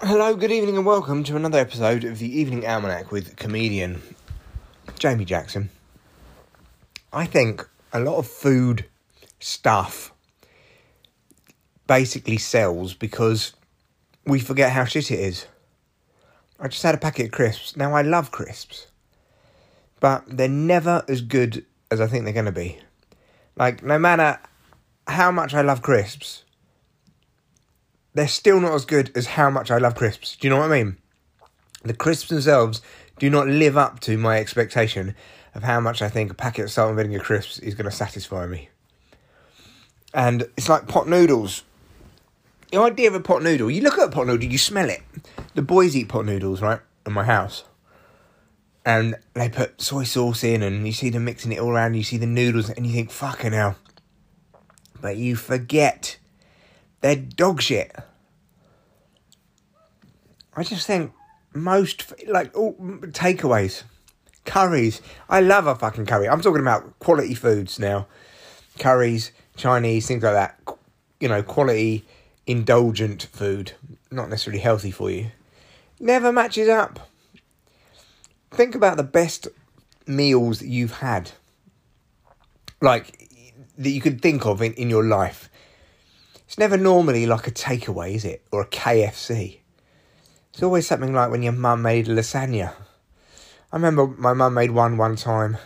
Hello, good evening, and welcome to another episode of the Evening Almanac with comedian Jamie Jackson. I think a lot of food stuff basically sells because we forget how shit it is. I just had a packet of crisps. Now, I love crisps, but they're never as good as I think they're going to be. Like, no matter how much I love crisps, they're still not as good as how much I love crisps. Do you know what I mean? The crisps themselves do not live up to my expectation of how much I think a packet of salt and vinegar crisps is going to satisfy me. And it's like pot noodles. The idea of a pot noodle, you look at a pot noodle, you smell it. The boys eat pot noodles, right, in my house. And they put soy sauce in, and you see them mixing it all around, you see the noodles, and you think, fucking hell. But you forget they're dog shit. I just think most like all takeaways, curries. I love a fucking curry. I'm talking about quality foods now, curries, Chinese things like that. You know, quality, indulgent food, not necessarily healthy for you. Never matches up. Think about the best meals you've had, like that you could think of in, in your life. It's never normally like a takeaway, is it? Or a KFC. It's always something like when your mum made lasagna. I remember my mum made one one time,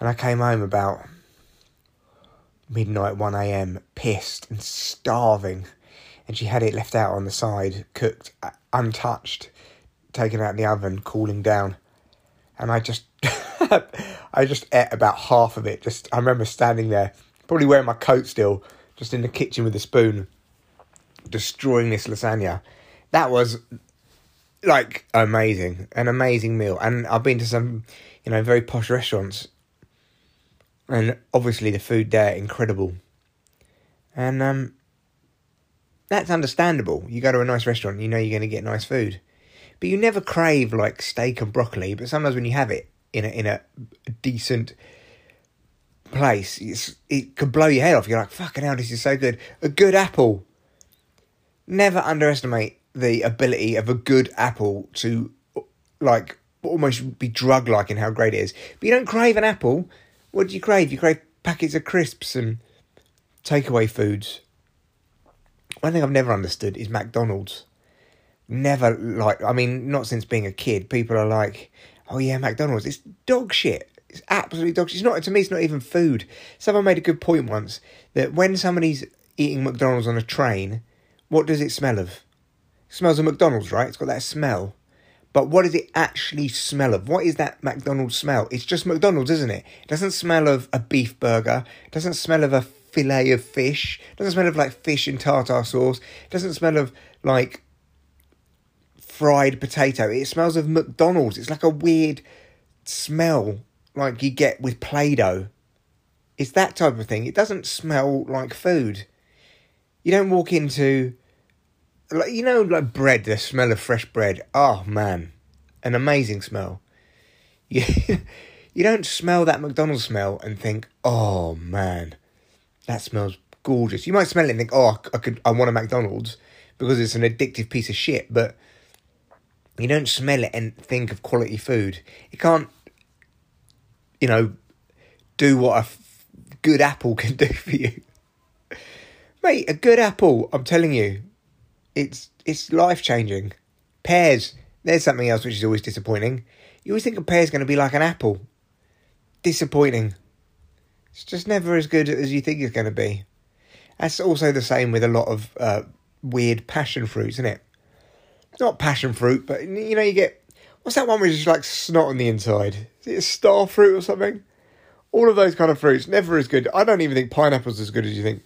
and I came home about midnight, 1am, pissed and starving. And she had it left out on the side, cooked, uh, untouched, taken out in the oven, cooling down. And I just, I just ate about half of it. Just, I remember standing there, probably wearing my coat still, just in the kitchen with a spoon, destroying this lasagna. That was like amazing, an amazing meal. And I've been to some, you know, very posh restaurants, and obviously the food there incredible. And um, that's understandable. You go to a nice restaurant, you know you're going to get nice food, but you never crave like steak and broccoli. But sometimes when you have it in a in a decent place, it's, it could blow your head off. You're like, fucking hell, this is so good. A good apple. Never underestimate the ability of a good apple to, like, almost be drug like in how great it is. But you don't crave an apple. What do you crave? You crave packets of crisps and takeaway foods. One thing I've never understood is McDonald's. Never like, I mean, not since being a kid. People are like, oh yeah, McDonald's. It's dog shit. It's absolutely dog shit. It's not, to me, it's not even food. Someone made a good point once that when somebody's eating McDonald's on a train, what does it smell of? Smells of McDonald's, right? It's got that smell. But what does it actually smell of? What is that McDonald's smell? It's just McDonald's, isn't it? It doesn't smell of a beef burger. It doesn't smell of a fillet of fish. It doesn't smell of like fish and tartar sauce. It doesn't smell of like fried potato. It smells of McDonald's. It's like a weird smell like you get with Play Doh. It's that type of thing. It doesn't smell like food. You don't walk into, like you know, like bread. The smell of fresh bread. Oh man, an amazing smell. You you don't smell that McDonald's smell and think, oh man, that smells gorgeous. You might smell it and think, oh, I could, I want a McDonald's because it's an addictive piece of shit. But you don't smell it and think of quality food. It can't, you know, do what a f- good apple can do for you. Mate, a good apple, I'm telling you, it's it's life changing. Pears, there's something else which is always disappointing. You always think a pear's going to be like an apple. Disappointing. It's just never as good as you think it's going to be. That's also the same with a lot of uh, weird passion fruits, isn't it? Not passion fruit, but you know, you get what's that one which is like snot on the inside? Is it a star fruit or something? All of those kind of fruits never as good. I don't even think pineapple's as good as you think.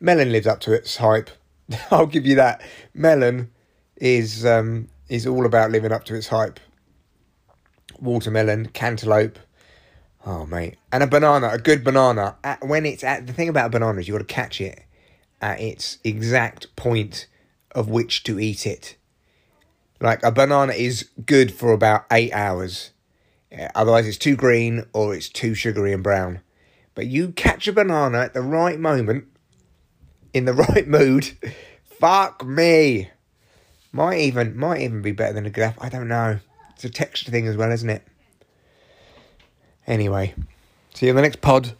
Melon lives up to its hype. I'll give you that. Melon is um, is all about living up to its hype. Watermelon, cantaloupe. Oh mate, and a banana, a good banana. At, when it's at the thing about a banana is you got to catch it at its exact point of which to eat it. Like a banana is good for about eight hours. Otherwise, it's too green or it's too sugary and brown. But you catch a banana at the right moment, in the right mood. Fuck me. Might even might even be better than a apple. I don't know. It's a texture thing as well, isn't it? Anyway, see you in the next pod.